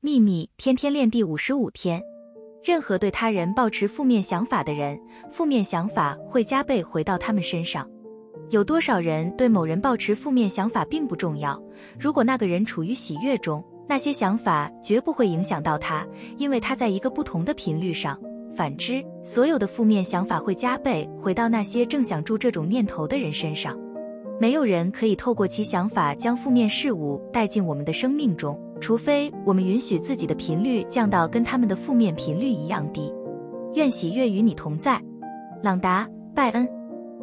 秘密天天练第五十五天。任何对他人抱持负面想法的人，负面想法会加倍回到他们身上。有多少人对某人抱持负面想法并不重要，如果那个人处于喜悦中，那些想法绝不会影响到他，因为他在一个不同的频率上。反之，所有的负面想法会加倍回到那些正想住这种念头的人身上。没有人可以透过其想法将负面事物带进我们的生命中，除非我们允许自己的频率降到跟他们的负面频率一样低。愿喜悦与你同在，朗达·拜恩。